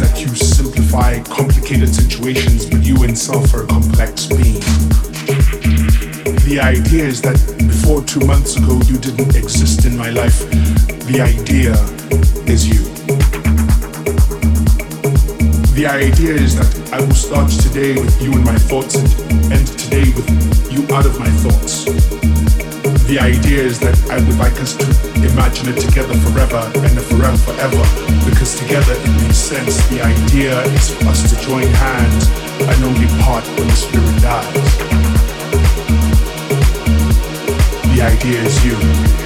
that you simplify complicated situations, but you itself are a complex being. The idea is that before two months ago you didn't exist in my life. The idea is you. The idea is that I will start today with you in my thoughts and end today with you out of my thoughts. The idea is that I would like us to imagine it together forever and forever forever because together it makes sense. The idea is for us to join hands and only part when the spirit dies. The idea is you.